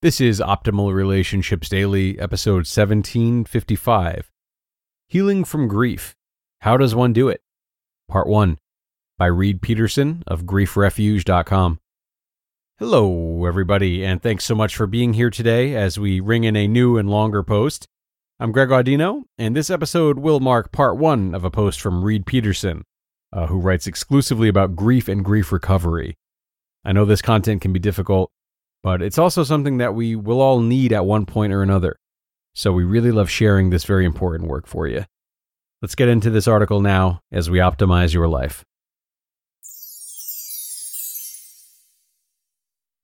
This is Optimal Relationships Daily, episode 1755 Healing from Grief How Does One Do It? Part 1 by Reid Peterson of griefrefuge.com. Hello, everybody, and thanks so much for being here today as we ring in a new and longer post. I'm Greg Audino, and this episode will mark part one of a post from Reid Peterson, uh, who writes exclusively about grief and grief recovery. I know this content can be difficult but it's also something that we will all need at one point or another. So we really love sharing this very important work for you. Let's get into this article now as we optimize your life.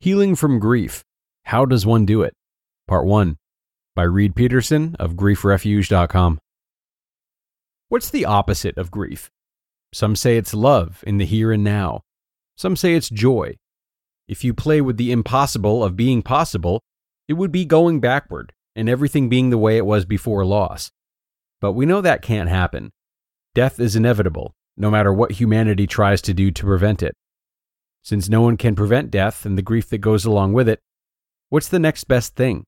Healing from Grief How Does One Do It? Part 1 by Reid Peterson of griefrefuge.com. What's the opposite of grief? Some say it's love in the here and now. Some say it's joy if you play with the impossible of being possible, it would be going backward and everything being the way it was before loss. But we know that can't happen. Death is inevitable, no matter what humanity tries to do to prevent it. Since no one can prevent death and the grief that goes along with it, what's the next best thing?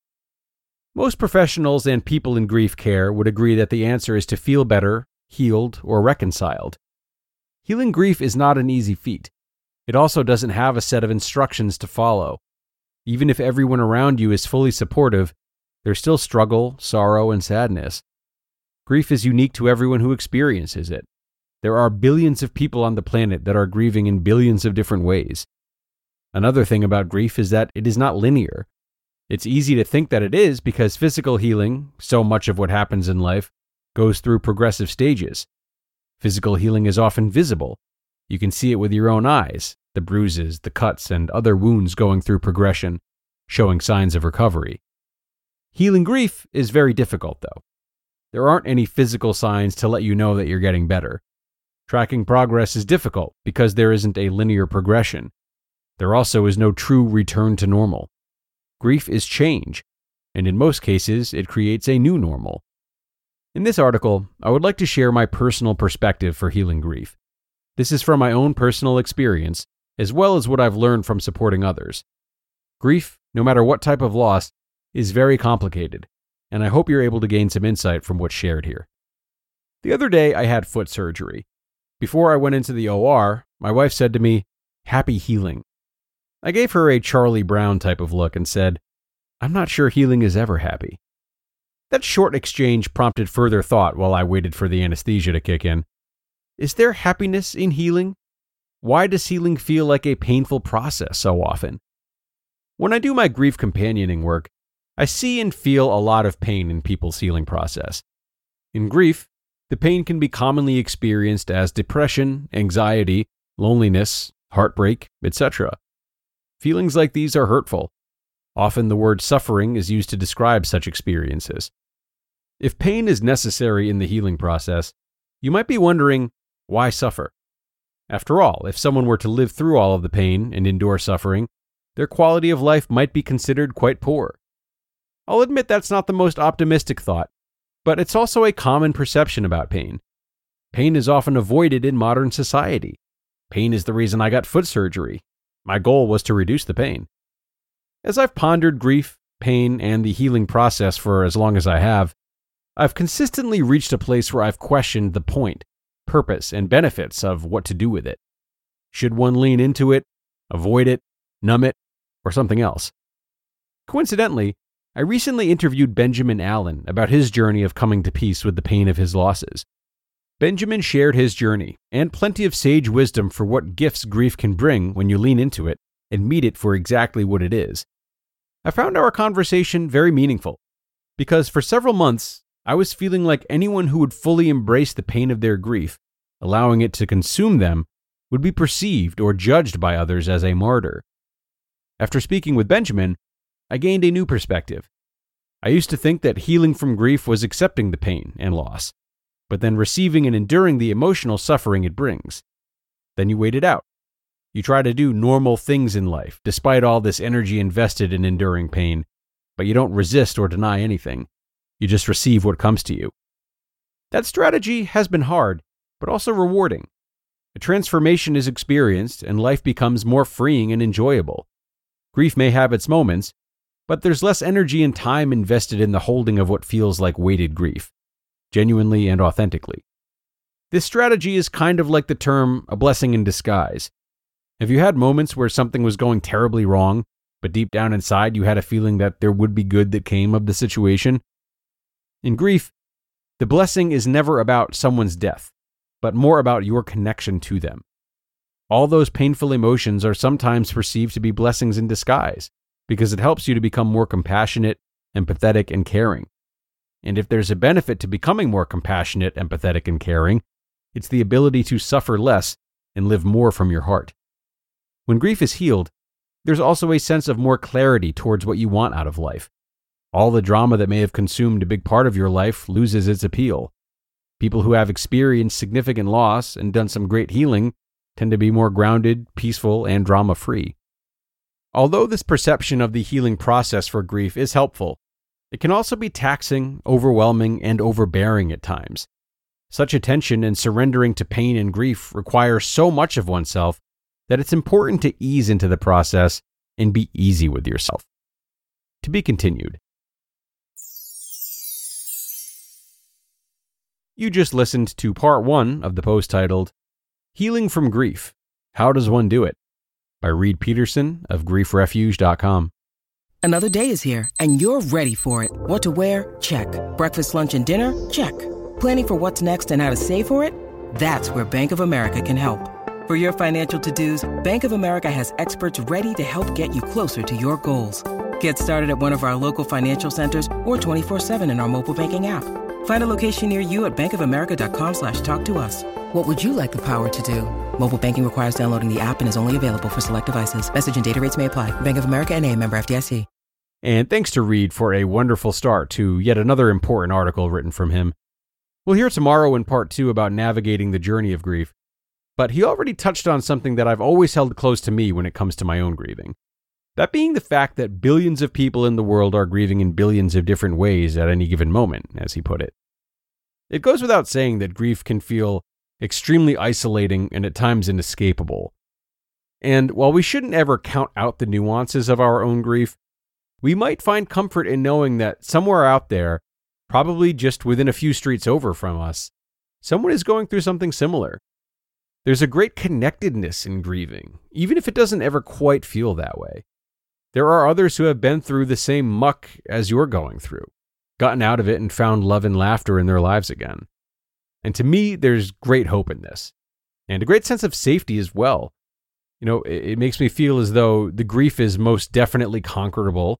Most professionals and people in grief care would agree that the answer is to feel better, healed, or reconciled. Healing grief is not an easy feat. It also doesn't have a set of instructions to follow. Even if everyone around you is fully supportive, there's still struggle, sorrow, and sadness. Grief is unique to everyone who experiences it. There are billions of people on the planet that are grieving in billions of different ways. Another thing about grief is that it is not linear. It's easy to think that it is because physical healing, so much of what happens in life, goes through progressive stages. Physical healing is often visible, you can see it with your own eyes the bruises, the cuts, and other wounds going through progression, showing signs of recovery. Healing grief is very difficult, though. There aren't any physical signs to let you know that you're getting better. Tracking progress is difficult because there isn't a linear progression. There also is no true return to normal. Grief is change, and in most cases, it creates a new normal. In this article, I would like to share my personal perspective for healing grief. This is from my own personal experience, as well as what I've learned from supporting others. Grief, no matter what type of loss, is very complicated, and I hope you're able to gain some insight from what's shared here. The other day, I had foot surgery. Before I went into the OR, my wife said to me, Happy healing. I gave her a Charlie Brown type of look and said, I'm not sure healing is ever happy. That short exchange prompted further thought while I waited for the anesthesia to kick in. Is there happiness in healing? Why does healing feel like a painful process so often? When I do my grief companioning work, I see and feel a lot of pain in people's healing process. In grief, the pain can be commonly experienced as depression, anxiety, loneliness, heartbreak, etc. Feelings like these are hurtful. Often the word suffering is used to describe such experiences. If pain is necessary in the healing process, you might be wondering why suffer? After all, if someone were to live through all of the pain and endure suffering, their quality of life might be considered quite poor. I'll admit that's not the most optimistic thought, but it's also a common perception about pain. Pain is often avoided in modern society. Pain is the reason I got foot surgery. My goal was to reduce the pain. As I've pondered grief, pain, and the healing process for as long as I have, I've consistently reached a place where I've questioned the point purpose, and benefits of what to do with it. Should one lean into it, avoid it, numb it, or something else? Coincidentally, I recently interviewed Benjamin Allen about his journey of coming to peace with the pain of his losses. Benjamin shared his journey and plenty of sage wisdom for what gifts grief can bring when you lean into it and meet it for exactly what it is. I found our conversation very meaningful because for several months I was feeling like anyone who would fully embrace the pain of their grief, allowing it to consume them, would be perceived or judged by others as a martyr. After speaking with Benjamin, I gained a new perspective. I used to think that healing from grief was accepting the pain and loss, but then receiving and enduring the emotional suffering it brings. Then you wait it out. You try to do normal things in life, despite all this energy invested in enduring pain, but you don't resist or deny anything. You just receive what comes to you. That strategy has been hard, but also rewarding. A transformation is experienced, and life becomes more freeing and enjoyable. Grief may have its moments, but there's less energy and time invested in the holding of what feels like weighted grief, genuinely and authentically. This strategy is kind of like the term a blessing in disguise. Have you had moments where something was going terribly wrong, but deep down inside you had a feeling that there would be good that came of the situation? In grief, the blessing is never about someone's death, but more about your connection to them. All those painful emotions are sometimes perceived to be blessings in disguise because it helps you to become more compassionate, empathetic, and caring. And if there's a benefit to becoming more compassionate, empathetic, and caring, it's the ability to suffer less and live more from your heart. When grief is healed, there's also a sense of more clarity towards what you want out of life all the drama that may have consumed a big part of your life loses its appeal. People who have experienced significant loss and done some great healing tend to be more grounded, peaceful, and drama free. Although this perception of the healing process for grief is helpful, it can also be taxing, overwhelming, and overbearing at times. Such attention and surrendering to pain and grief require so much of oneself that it's important to ease into the process and be easy with yourself. To be continued. You just listened to part one of the post titled Healing from Grief How Does One Do It? by Reid Peterson of griefrefuge.com. Another day is here and you're ready for it. What to wear? Check. Breakfast, lunch, and dinner? Check. Planning for what's next and how to save for it? That's where Bank of America can help. For your financial to dos, Bank of America has experts ready to help get you closer to your goals. Get started at one of our local financial centers or 24 7 in our mobile banking app. Find a location near you at bankofamerica.com slash talk to us. What would you like the power to do? Mobile banking requires downloading the app and is only available for select devices. Message and data rates may apply. Bank of America and a member FDIC. And thanks to Reid for a wonderful start to yet another important article written from him. We'll hear tomorrow in part two about navigating the journey of grief. But he already touched on something that I've always held close to me when it comes to my own grieving. That being the fact that billions of people in the world are grieving in billions of different ways at any given moment, as he put it. It goes without saying that grief can feel extremely isolating and at times inescapable. And while we shouldn't ever count out the nuances of our own grief, we might find comfort in knowing that somewhere out there, probably just within a few streets over from us, someone is going through something similar. There's a great connectedness in grieving, even if it doesn't ever quite feel that way. There are others who have been through the same muck as you're going through, gotten out of it, and found love and laughter in their lives again. And to me, there's great hope in this, and a great sense of safety as well. You know, it, it makes me feel as though the grief is most definitely conquerable,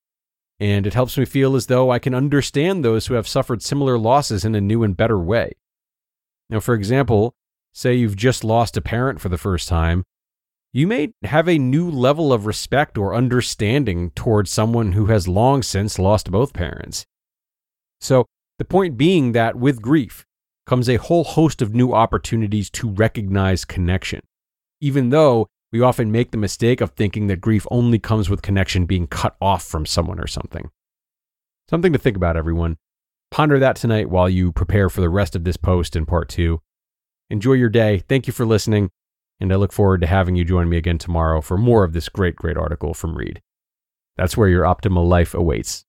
and it helps me feel as though I can understand those who have suffered similar losses in a new and better way. Now, for example, say you've just lost a parent for the first time, you may have a new level of respect or understanding towards someone who has long since lost both parents. So, the point being that with grief comes a whole host of new opportunities to recognize connection, even though we often make the mistake of thinking that grief only comes with connection being cut off from someone or something. Something to think about, everyone. Ponder that tonight while you prepare for the rest of this post in part two. Enjoy your day. Thank you for listening and I look forward to having you join me again tomorrow for more of this great, great article from Reid. That's where your optimal life awaits.